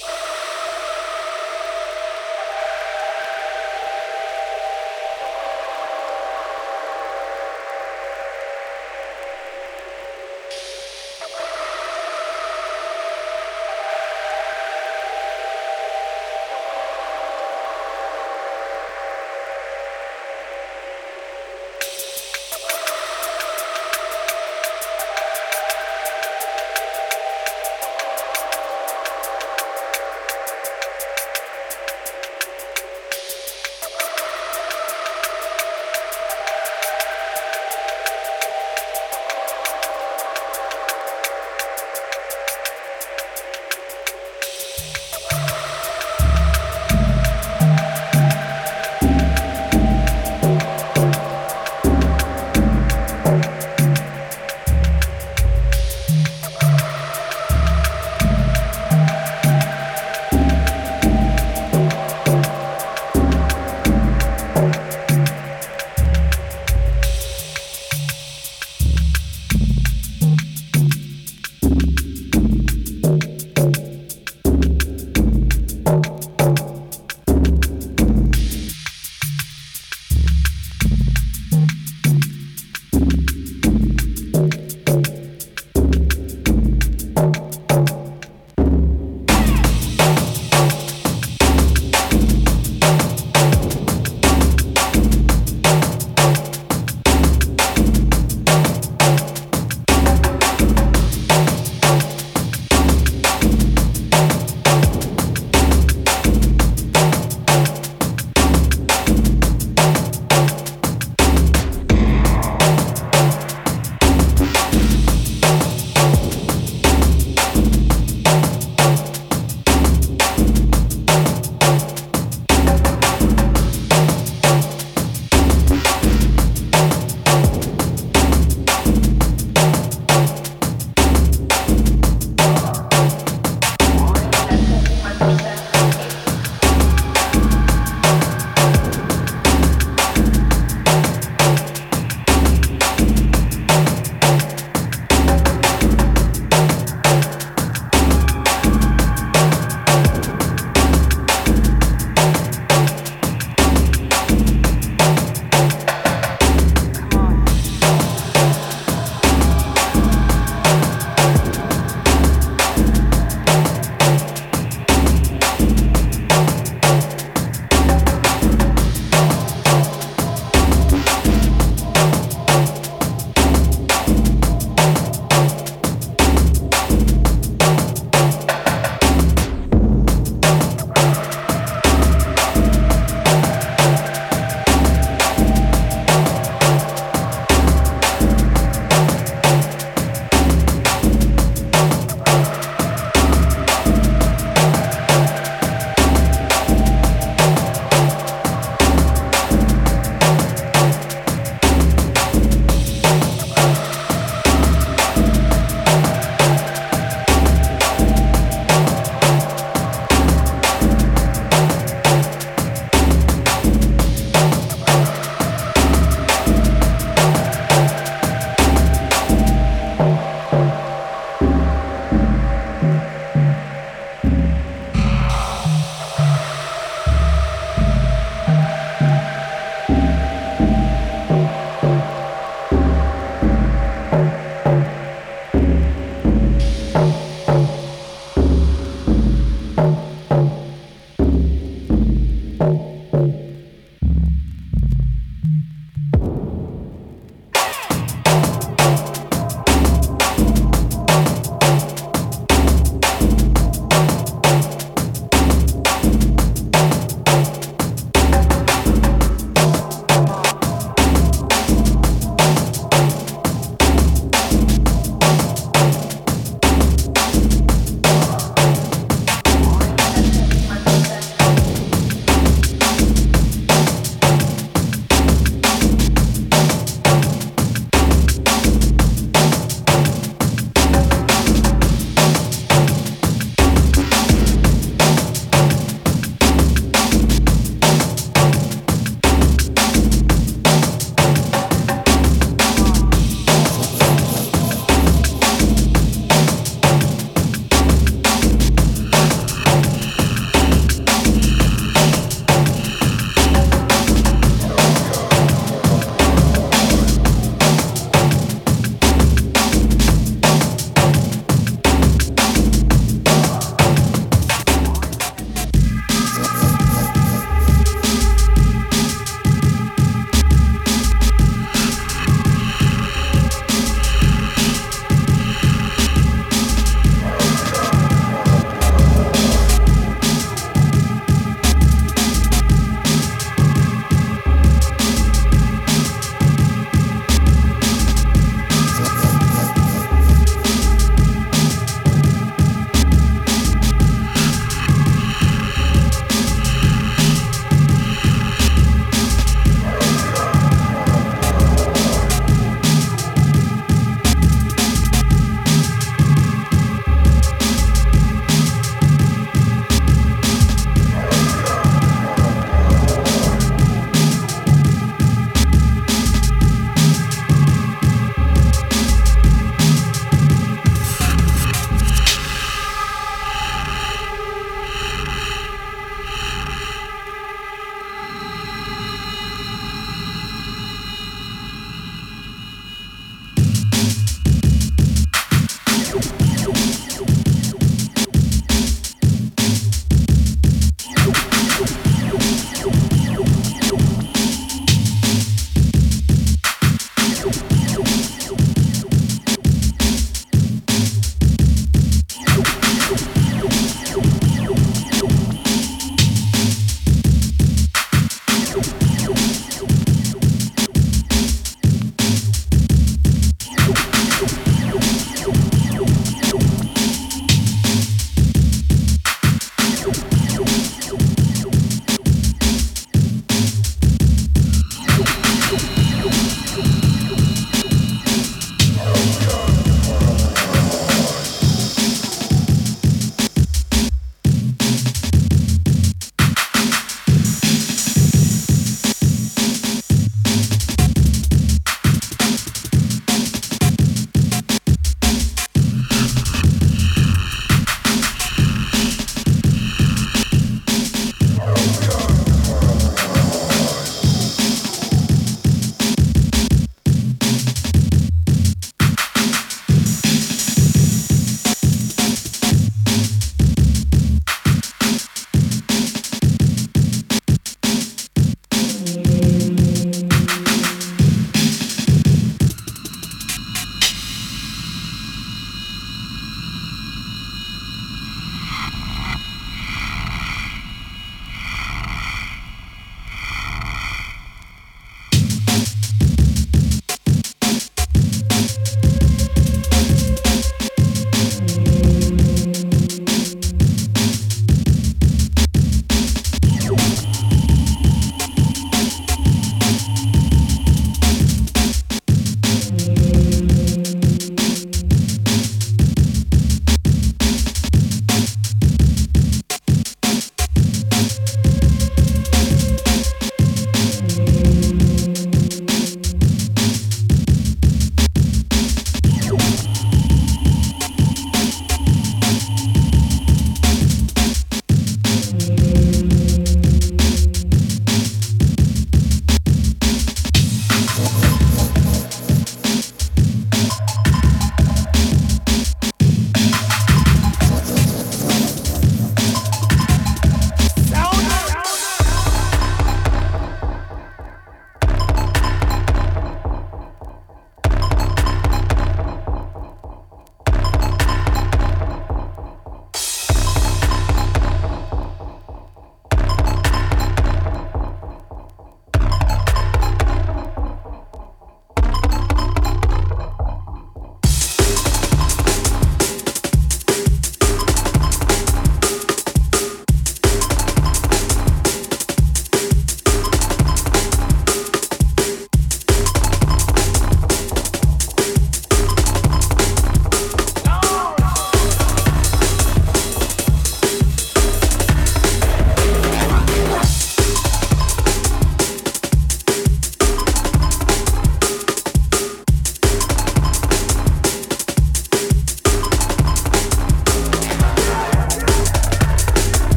you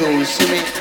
Jews. You me.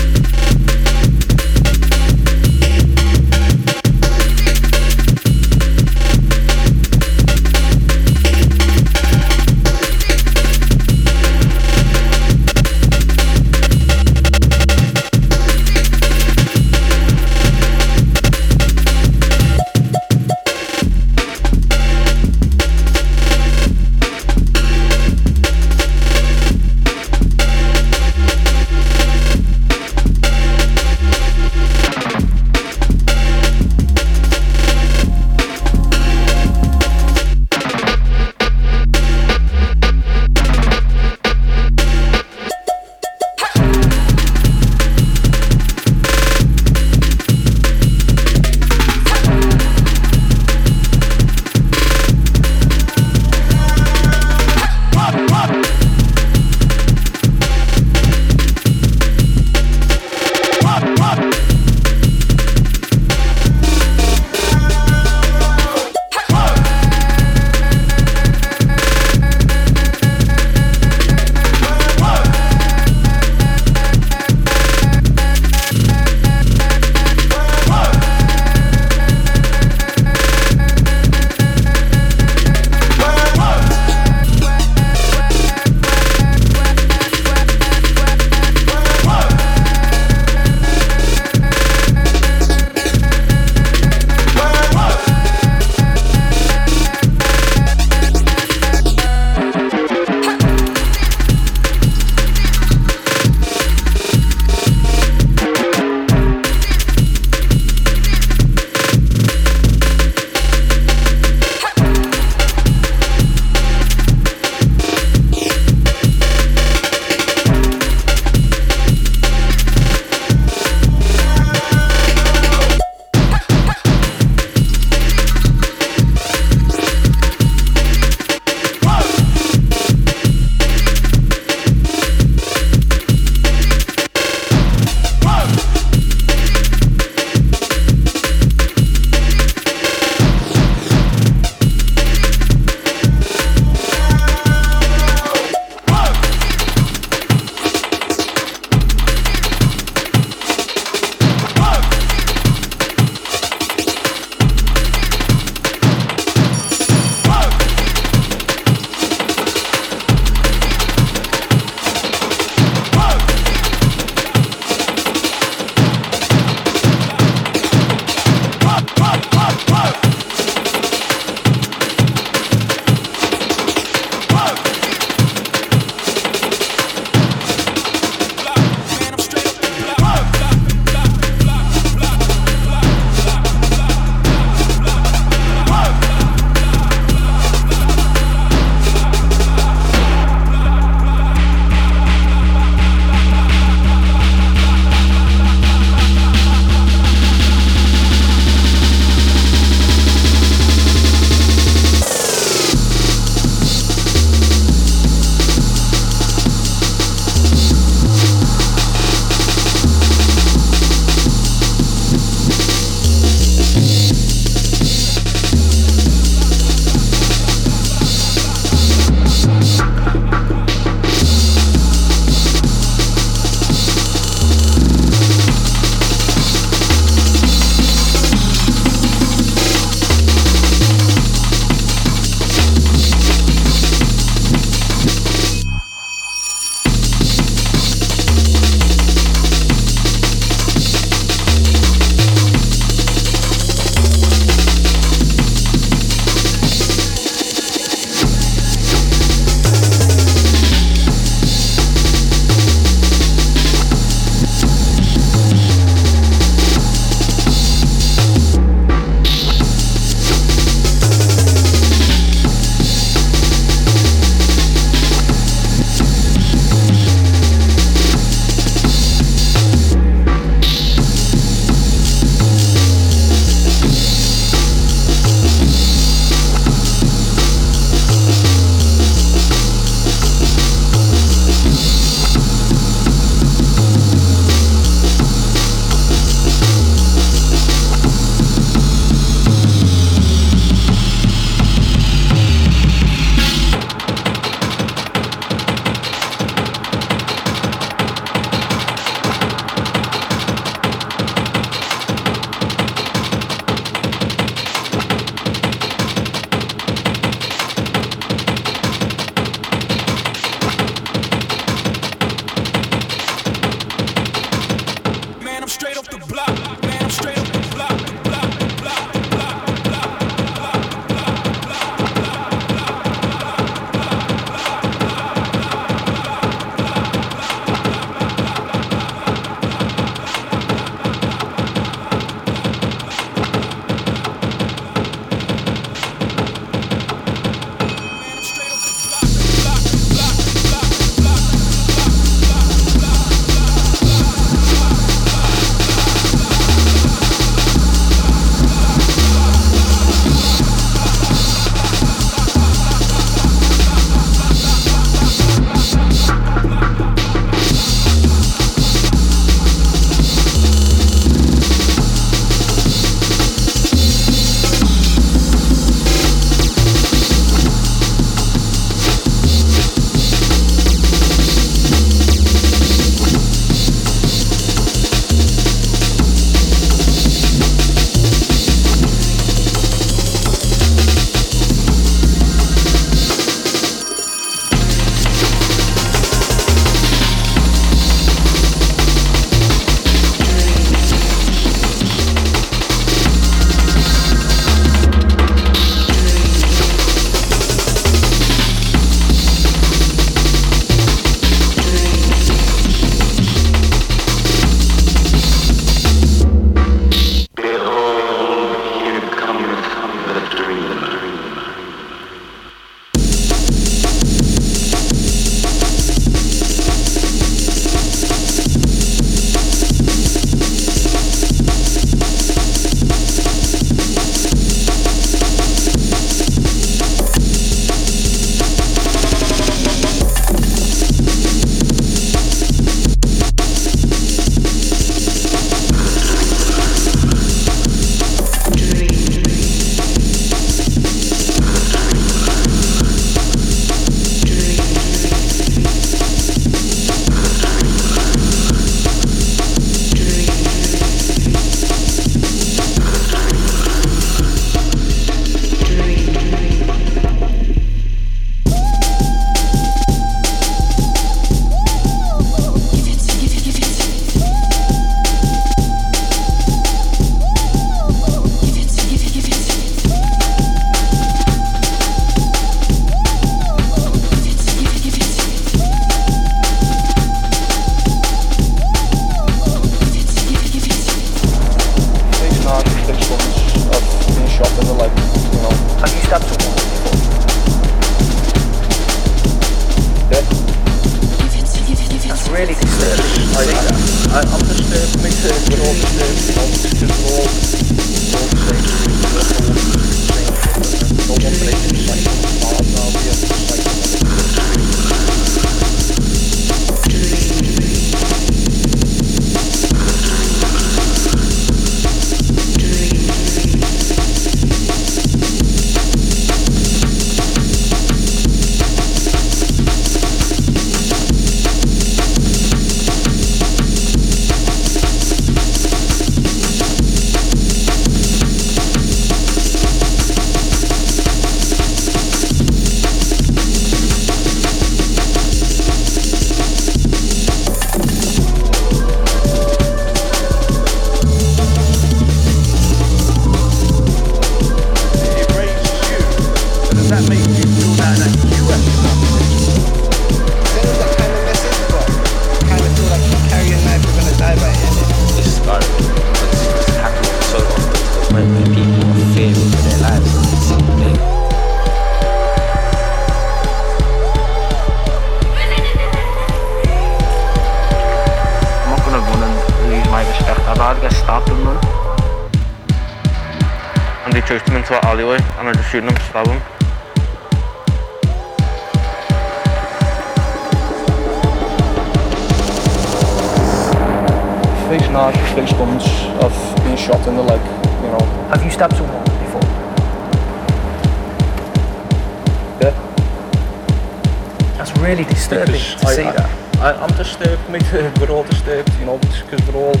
really disturbing to I, see I, that. I, am disturbed, mate. we're all disturbed, you know, because we're all,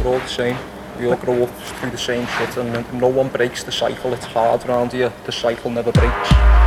we're all the same. We all grow up through the same shit and no one breaks the cycle. It's hard around here. The cycle never breaks.